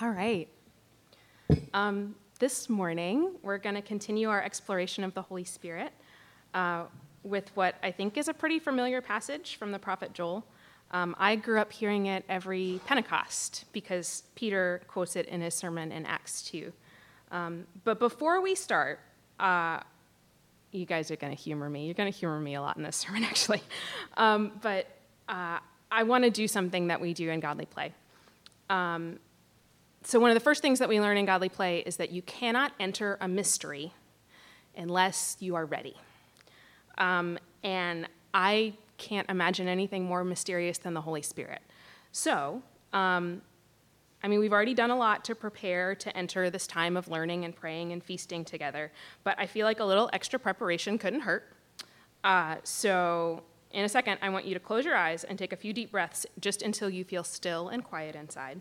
All right. Um, this morning, we're going to continue our exploration of the Holy Spirit uh, with what I think is a pretty familiar passage from the prophet Joel. Um, I grew up hearing it every Pentecost because Peter quotes it in his sermon in Acts 2. Um, but before we start, uh, you guys are going to humor me. You're going to humor me a lot in this sermon, actually. Um, but uh, I want to do something that we do in Godly Play. Um, so, one of the first things that we learn in Godly Play is that you cannot enter a mystery unless you are ready. Um, and I can't imagine anything more mysterious than the Holy Spirit. So, um, I mean, we've already done a lot to prepare to enter this time of learning and praying and feasting together, but I feel like a little extra preparation couldn't hurt. Uh, so, in a second, I want you to close your eyes and take a few deep breaths just until you feel still and quiet inside.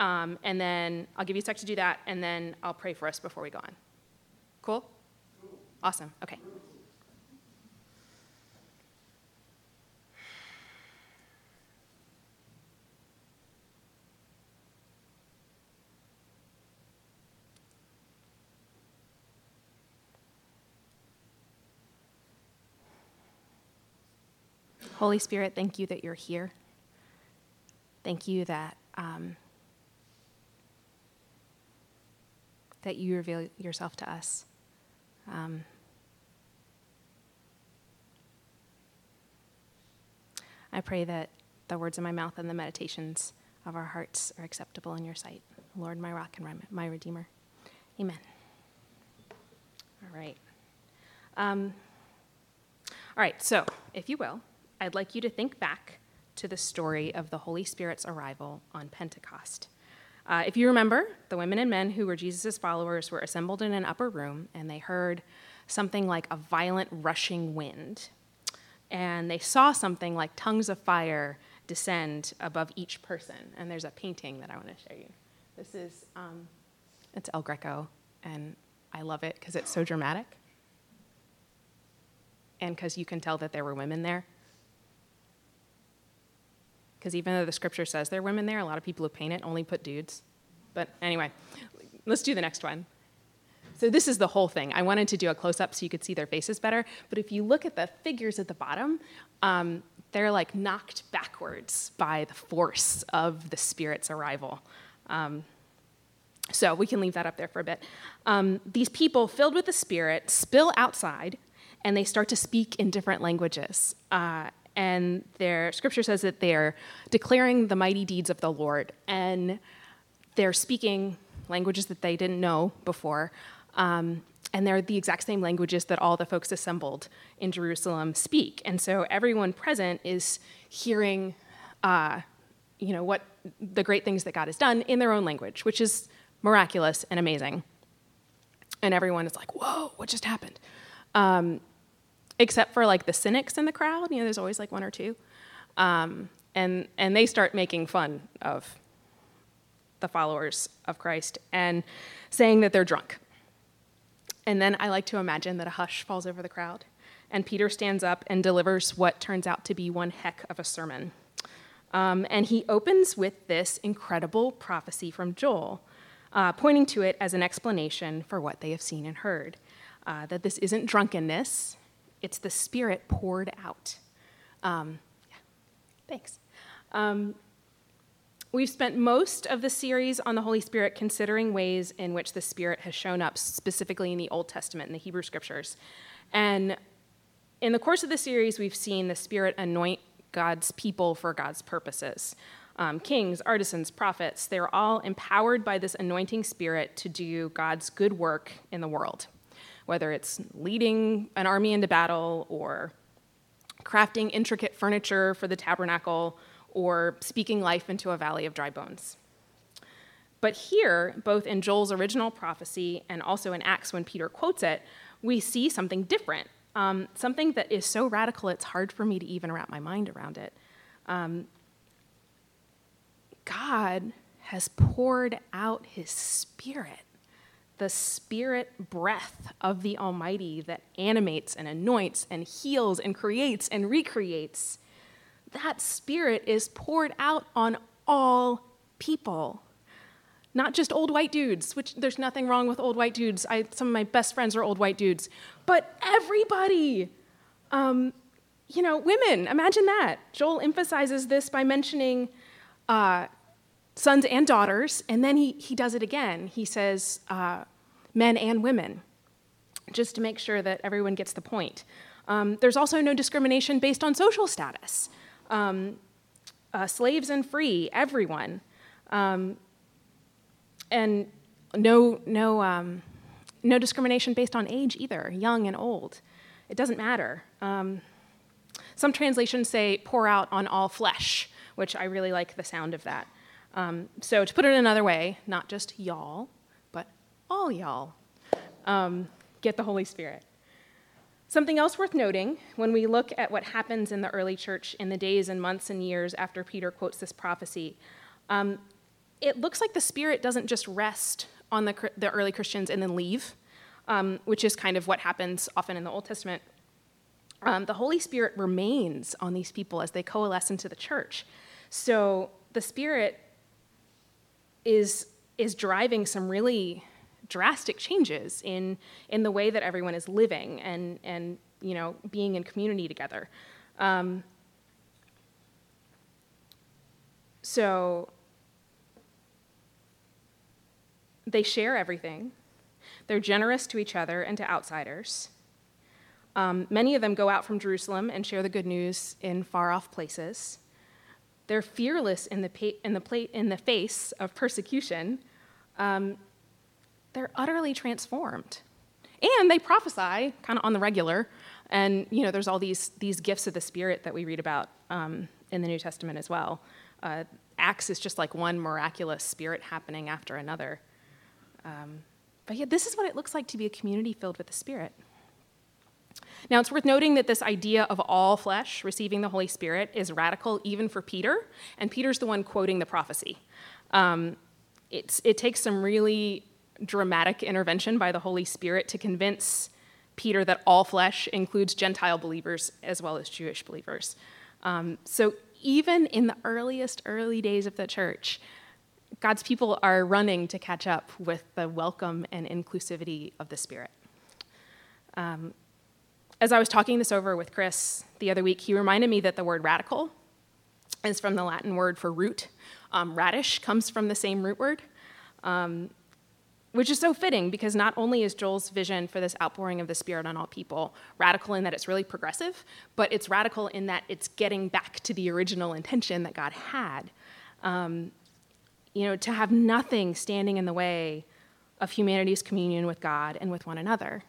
Um, and then I'll give you a sec to do that, and then I'll pray for us before we go on. Cool? Awesome. Okay. Holy Spirit, thank you that you're here. Thank you that um, that you reveal yourself to us. Um, I pray that the words of my mouth and the meditations of our hearts are acceptable in your sight. Lord, my rock and my redeemer. Amen. All right. Um, all right, so if you will, I'd like you to think back to the story of the Holy Spirit's arrival on Pentecost. Uh, if you remember, the women and men who were Jesus' followers were assembled in an upper room and they heard something like a violent rushing wind. And they saw something like tongues of fire descend above each person. And there's a painting that I want to show you. This is, um, it's El Greco, and I love it because it's so dramatic. And because you can tell that there were women there because even though the scripture says there are women there, a lot of people who paint it only put dudes. But anyway, let's do the next one. So this is the whole thing. I wanted to do a close up so you could see their faces better. But if you look at the figures at the bottom, um, they're like knocked backwards by the force of the Spirit's arrival. Um, so we can leave that up there for a bit. Um, these people filled with the Spirit spill outside and they start to speak in different languages. Uh, and their scripture says that they're declaring the mighty deeds of the Lord, and they're speaking languages that they didn't know before. Um, and they're the exact same languages that all the folks assembled in Jerusalem speak. And so everyone present is hearing, uh, you know, what the great things that God has done in their own language, which is miraculous and amazing. And everyone is like, "Whoa, what just happened?" Um, except for like the cynics in the crowd. You know, there's always like one or two, um, and and they start making fun of the followers of Christ and saying that they're drunk. And then I like to imagine that a hush falls over the crowd, and Peter stands up and delivers what turns out to be one heck of a sermon. Um, and he opens with this incredible prophecy from Joel, uh, pointing to it as an explanation for what they have seen and heard. Uh, that this isn't drunkenness, it's the Spirit poured out. Um, yeah, thanks. Um, we've spent most of the series on the Holy Spirit considering ways in which the Spirit has shown up, specifically in the Old Testament, in the Hebrew Scriptures. And in the course of the series, we've seen the Spirit anoint God's people for God's purposes. Um, kings, artisans, prophets, they're all empowered by this anointing spirit to do God's good work in the world whether it's leading an army into battle or crafting intricate furniture for the tabernacle or speaking life into a valley of dry bones. But here, both in Joel's original prophecy and also in Acts when Peter quotes it, we see something different, um, something that is so radical it's hard for me to even wrap my mind around it. Um, God has poured out his spirit the spirit breath of the Almighty that animates and anoints and heals and creates and recreates, that spirit is poured out on all people. Not just old white dudes, which there's nothing wrong with old white dudes. I, some of my best friends are old white dudes, but everybody. Um, you know, women, imagine that. Joel emphasizes this by mentioning uh, sons and daughters, and then he, he does it again. He says uh, men and women, just to make sure that everyone gets the point. Um, there's also no discrimination based on social status. Um, uh, slaves and free, everyone. Um, and no, no, um, no discrimination based on age either, young and old. It doesn't matter. Um, some translations say pour out on all flesh, which I really like the sound of that. Um, so, to put it another way, not just y'all, but all y'all um, get the Holy Spirit. Something else worth noting when we look at what happens in the early church in the days and months and years after Peter quotes this prophecy, um, it looks like the Spirit doesn't just rest on the, the early Christians and then leave, um, which is kind of what happens often in the Old Testament. Um, the Holy Spirit remains on these people as they coalesce into the church. So the Spirit is, is driving some really drastic changes in, in the way that everyone is living and, and you know, being in community together. Um, so they share everything. They're generous to each other and to outsiders. Um, many of them go out from Jerusalem and share the good news in far off places. They're fearless in the, pa- in the, pla- in the face of persecution. Um, they're utterly transformed. And they prophesy kind of on the regular. And, you know, there's all these, these gifts of the Spirit that we read about um, in the New Testament as well. Uh, Acts is just like one miraculous spirit happening after another. Um, but yeah, this is what it looks like to be a community filled with the Spirit. Now, it's worth noting that this idea of all flesh receiving the Holy Spirit is radical even for Peter, and Peter's the one quoting the prophecy. Um, it takes some really dramatic intervention by the Holy Spirit to convince Peter that all flesh includes Gentile believers as well as Jewish believers. Um, so, even in the earliest, early days of the church, God's people are running to catch up with the welcome and inclusivity of the Spirit. Um, as I was talking this over with Chris the other week, he reminded me that the word radical is from the Latin word for root. Um, radish comes from the same root word, um, which is so fitting because not only is Joel's vision for this outpouring of the Spirit on all people radical in that it's really progressive, but it's radical in that it's getting back to the original intention that God had. Um, you know, to have nothing standing in the way of humanity's communion with God and with one another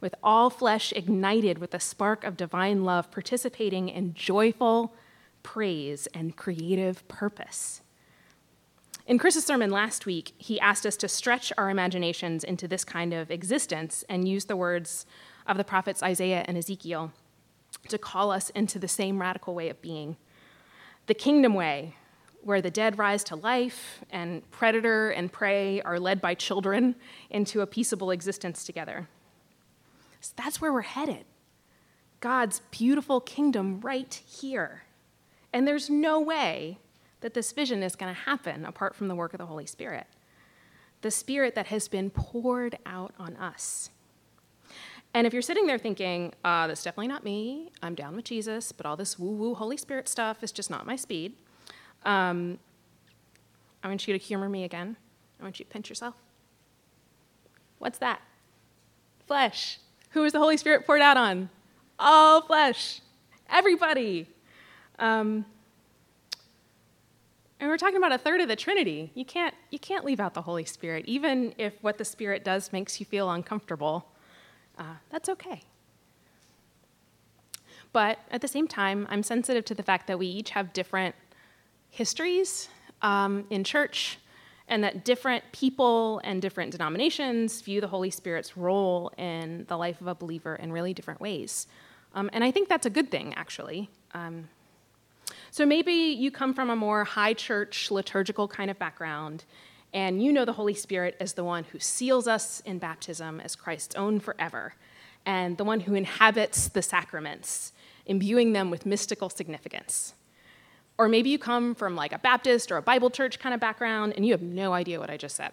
with all flesh ignited with a spark of divine love, participating in joyful praise and creative purpose. In Chris's sermon last week, he asked us to stretch our imaginations into this kind of existence and use the words of the prophets Isaiah and Ezekiel to call us into the same radical way of being. The kingdom way, where the dead rise to life and predator and prey are led by children into a peaceable existence together. So that's where we're headed. God's beautiful kingdom right here. And there's no way that this vision is going to happen apart from the work of the Holy Spirit. The Spirit that has been poured out on us. And if you're sitting there thinking, uh, that's definitely not me, I'm down with Jesus, but all this woo woo Holy Spirit stuff is just not my speed, um, I want you to humor me again. I want you to pinch yourself. What's that? Flesh. Who is the Holy Spirit poured out on? All flesh. Everybody. Um, and we're talking about a third of the Trinity. You can't, you can't leave out the Holy Spirit, even if what the Spirit does makes you feel uncomfortable. Uh, that's okay. But at the same time, I'm sensitive to the fact that we each have different histories um, in church, and that different people and different denominations view the Holy Spirit's role in the life of a believer in really different ways. Um, and I think that's a good thing, actually. Um, so maybe you come from a more high church liturgical kind of background, and you know the Holy Spirit as the one who seals us in baptism as Christ's own forever, and the one who inhabits the sacraments, imbuing them with mystical significance. Or maybe you come from like a Baptist or a Bible church kind of background and you have no idea what I just said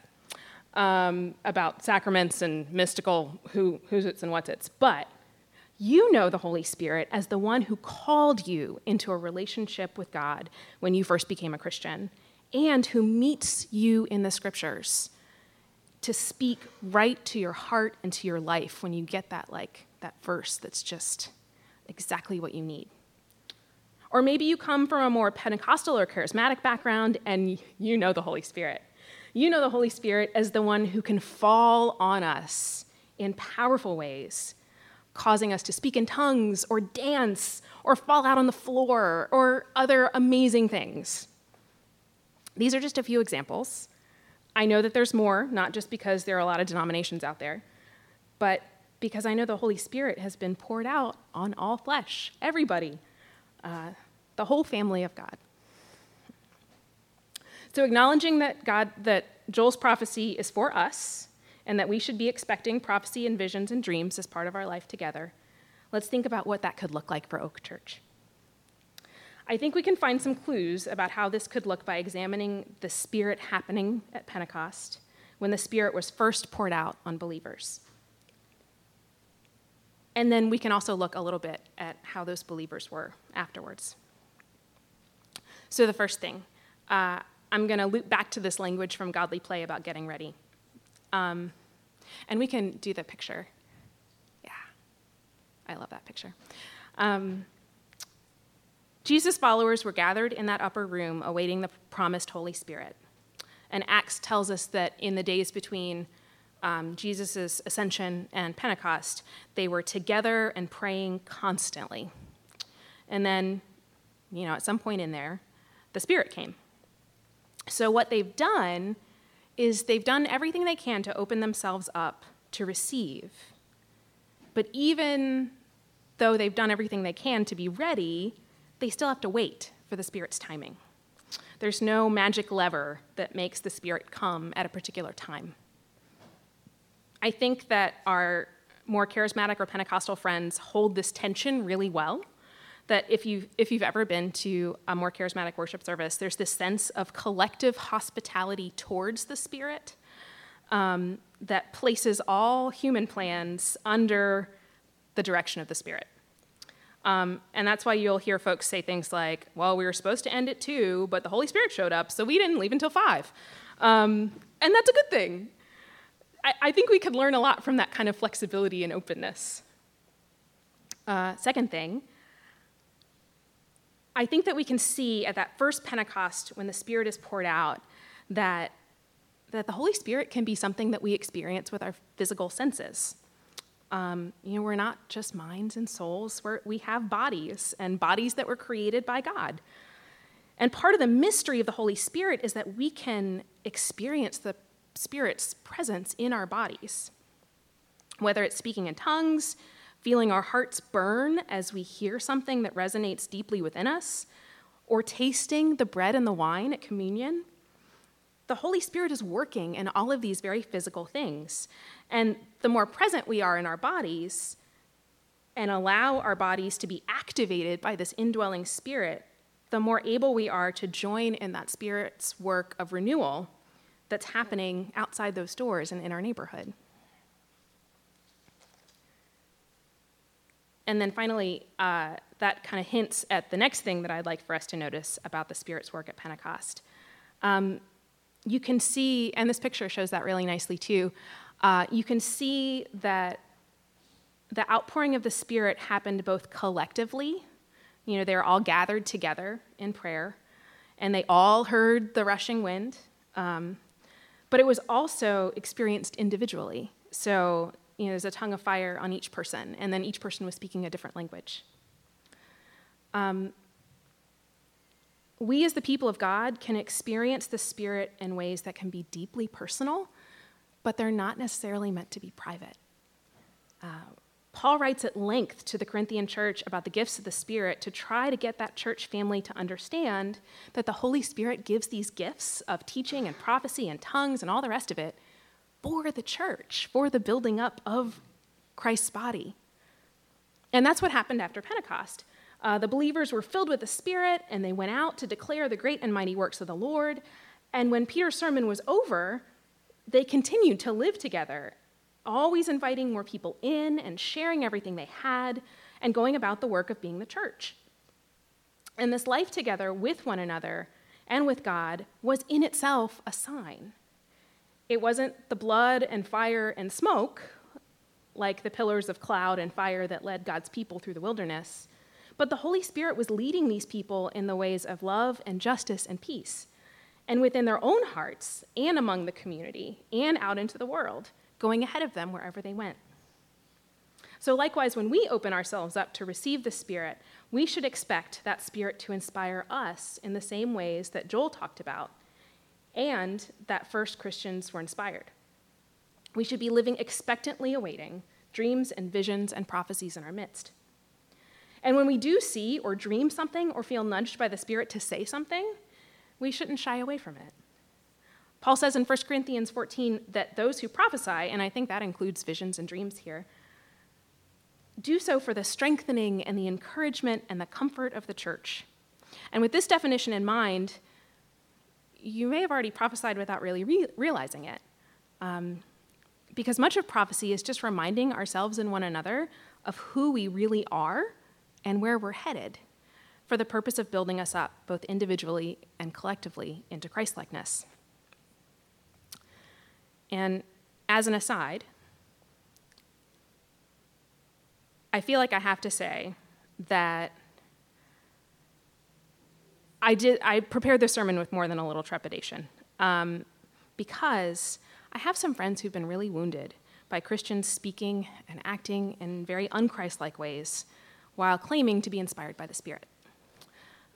um, about sacraments and mystical who, who's it's and what's it's. But you know the Holy Spirit as the one who called you into a relationship with God when you first became a Christian and who meets you in the scriptures to speak right to your heart and to your life when you get that like that verse that's just exactly what you need. Or maybe you come from a more Pentecostal or charismatic background and you know the Holy Spirit. You know the Holy Spirit as the one who can fall on us in powerful ways, causing us to speak in tongues or dance or fall out on the floor or other amazing things. These are just a few examples. I know that there's more, not just because there are a lot of denominations out there, but because I know the Holy Spirit has been poured out on all flesh, everybody, uh, the whole family of God. So acknowledging that God, that Joel's prophecy is for us, and that we should be expecting prophecy and visions and dreams as part of our life together, let's think about what that could look like for Oak Church. I think we can find some clues about how this could look by examining the Spirit happening at Pentecost when the Spirit was first poured out on believers. And then we can also look a little bit at how those believers were afterwards. So, the first thing, uh, I'm going to loop back to this language from Godly Play about getting ready. Um, and we can do the picture. Yeah, I love that picture. Um, Jesus' followers were gathered in that upper room awaiting the promised Holy Spirit. And Acts tells us that in the days between um, Jesus' ascension and Pentecost, they were together and praying constantly. And then, you know, at some point in there, the Spirit came. So, what they've done is they've done everything they can to open themselves up to receive. But even though they've done everything they can to be ready, they still have to wait for the Spirit's timing. There's no magic lever that makes the Spirit come at a particular time. I think that our more charismatic or Pentecostal friends hold this tension really well that if, you, if you've ever been to a more charismatic worship service, there's this sense of collective hospitality towards the Spirit um, that places all human plans under the direction of the Spirit. Um, and that's why you'll hear folks say things like, well, we were supposed to end at two, but the Holy Spirit showed up, so we didn't leave until five. Um, and that's a good thing. I, I, think we could learn a lot from that kind of flexibility and openness. Uh, second thing, I think that we can see at that first Pentecost when the Spirit is poured out that, that the Holy Spirit can be something that we experience with our physical senses. Um, you know, we're not just minds and souls, we're, we have bodies and bodies that were created by God. And part of the mystery of the Holy Spirit is that we can experience the Spirit's presence in our bodies. Whether it's speaking in tongues, feeling our hearts burn as we hear something that resonates deeply within us, or tasting the bread and the wine at communion. The Holy Spirit is working in all of these very physical things. And the more present we are in our bodies and allow our bodies to be activated by this indwelling spirit, the more able we are to join in that spirit's work of renewal that's happening outside those doors and in our neighborhood. And then finally, uh, that kind of hints at the next thing that I'd like for us to notice about the Spirit's work at Pentecost. Um, you can see, and this picture shows that really nicely too, uh, you can see that the outpouring of the Spirit happened both collectively, you know, they were all gathered together in prayer, and they all heard the rushing wind, um, but it was also experienced individually. So you know, there's a tongue of fire on each person, and then each person was speaking a different language. Um, we, as the people of God, can experience the Spirit in ways that can be deeply personal, but they're not necessarily meant to be private. Uh, Paul writes at length to the Corinthian church about the gifts of the Spirit to try to get that church family to understand that the Holy Spirit gives these gifts of teaching and prophecy and tongues and all the rest of it for the church, for the building up of Christ's body. And that's what happened after Pentecost. Uh, the believers were filled with the Spirit, and they went out to declare the great and mighty works of the Lord. And when Peter's sermon was over, they continued to live together, always inviting more people in and sharing everything they had and going about the work of being the church. And this life together with one another and with God was in itself a sign. It wasn't the blood and fire and smoke, like the pillars of cloud and fire that led God's people through the wilderness, but the Holy Spirit was leading these people in the ways of love and justice and peace, and within their own hearts and among the community and out into the world, going ahead of them wherever they went. So, likewise, when we open ourselves up to receive the Spirit, we should expect that Spirit to inspire us in the same ways that Joel talked about and that first Christians were inspired. We should be living expectantly awaiting dreams and visions and prophecies in our midst. And when we do see or dream something or feel nudged by the Spirit to say something, we shouldn't shy away from it. Paul says in 1 Corinthians 14 that those who prophesy, and I think that includes visions and dreams here, do so for the strengthening and the encouragement and the comfort of the church. And with this definition in mind, you may have already prophesied without really re- realizing it. Um, because much of prophecy is just reminding ourselves and one another of who we really are and where we're headed for the purpose of building us up, both individually and collectively, into Christlikeness. And as an aside, I feel like I have to say that I did. I prepared this sermon with more than a little trepidation, um, because I have some friends who've been really wounded by Christians speaking and acting in very unchristlike ways, while claiming to be inspired by the Spirit.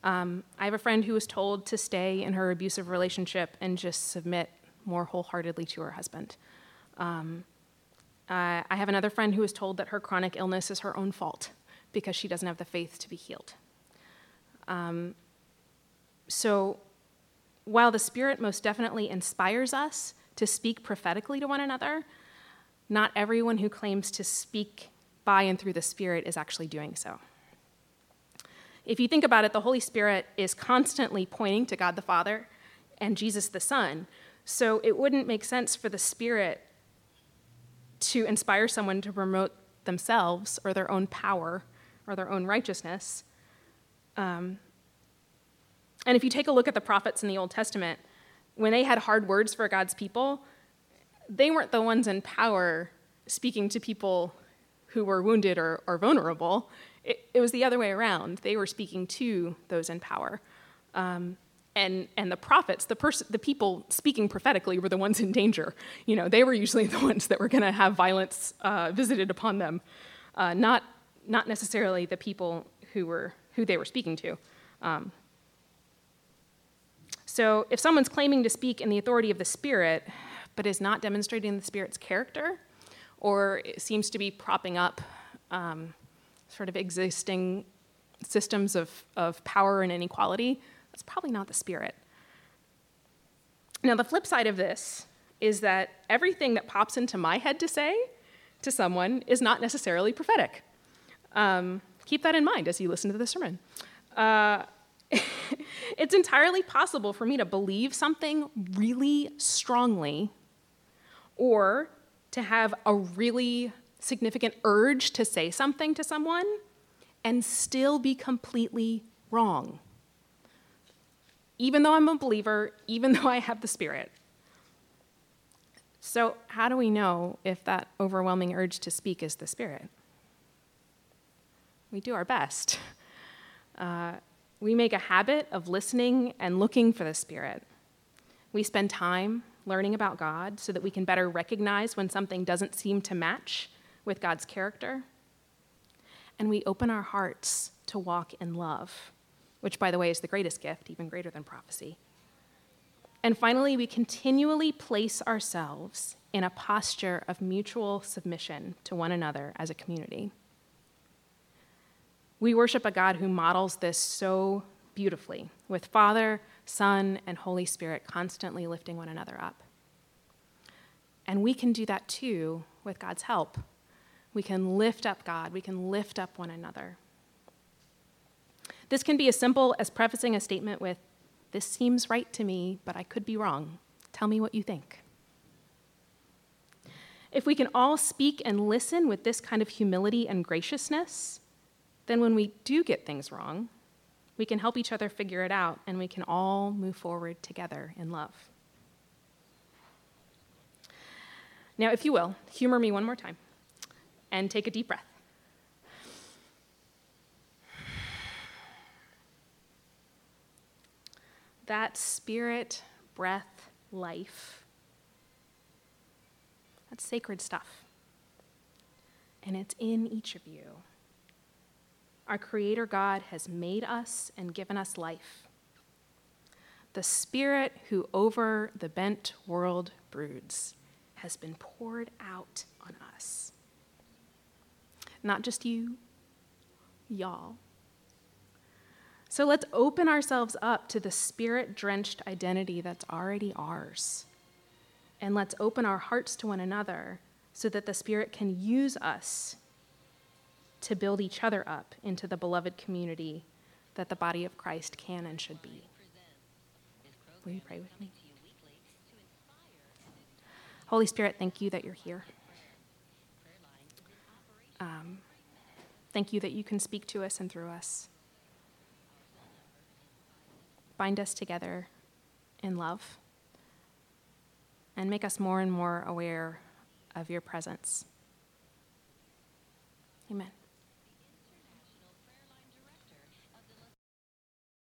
Um, I have a friend who was told to stay in her abusive relationship and just submit more wholeheartedly to her husband. Um, uh, I have another friend who was told that her chronic illness is her own fault because she doesn't have the faith to be healed. Um, so, while the Spirit most definitely inspires us to speak prophetically to one another, not everyone who claims to speak by and through the Spirit is actually doing so. If you think about it, the Holy Spirit is constantly pointing to God the Father and Jesus the Son. So it wouldn't make sense for the Spirit to inspire someone to promote themselves or their own power or their own righteousness. Um, and if you take a look at the prophets in the Old Testament, when they had hard words for God's people, they weren't the ones in power speaking to people who were wounded or, or vulnerable. It, it, was the other way around. They were speaking to those in power. Um, and, and the prophets, the, pers- the people speaking prophetically, were the ones in danger. You know, they were usually the ones that were going to have violence uh, visited upon them, uh, not, not necessarily the people who, were, who they were speaking to. Um, so if someone's claiming to speak in the authority of the Spirit, but is not demonstrating the Spirit's character, or seems to be propping up um, sort of existing systems of, of power and inequality, that's probably not the Spirit. Now, the flip side of this is that everything that pops into my head to say to someone is not necessarily prophetic. Um, keep that in mind as you listen to the sermon. Uh, it's entirely possible for me to believe something really strongly or to have a really significant urge to say something to someone and still be completely wrong. Even though I'm a believer, even though I have the Spirit. So, how do we know if that overwhelming urge to speak is the Spirit? We do our best. Uh, we make a habit of listening and looking for the Spirit. We spend time learning about God so that we can better recognize when something doesn't seem to match with God's character. And we open our hearts to walk in love, which, by the way, is the greatest gift, even greater than prophecy. And finally, we continually place ourselves in a posture of mutual submission to one another as a community. We worship a God who models this so beautifully, with Father, Son, and Holy Spirit constantly lifting one another up. And we can do that too with God's help. We can lift up God, we can lift up one another. This can be as simple as prefacing a statement with, This seems right to me, but I could be wrong. Tell me what you think. If we can all speak and listen with this kind of humility and graciousness, then when we do get things wrong, we can help each other figure it out and we can all move forward together in love. Now, if you will, humor me one more time and take a deep breath. That spirit, breath, life, that's sacred stuff. And it's in each of you. Our Creator God has made us and given us life. The Spirit who over the bent world broods has been poured out on us. Not just you, y'all. So let's open ourselves up to the spirit drenched identity that's already ours. And let's open our hearts to one another so that the Spirit can use us to build each other up into the beloved community that the body of Christ can and should be. Will you pray with me? Holy Spirit, thank you that you're here. Um, thank you that you can speak to us and through us. Bind us together in love and make us more and more aware of your presence. Amen.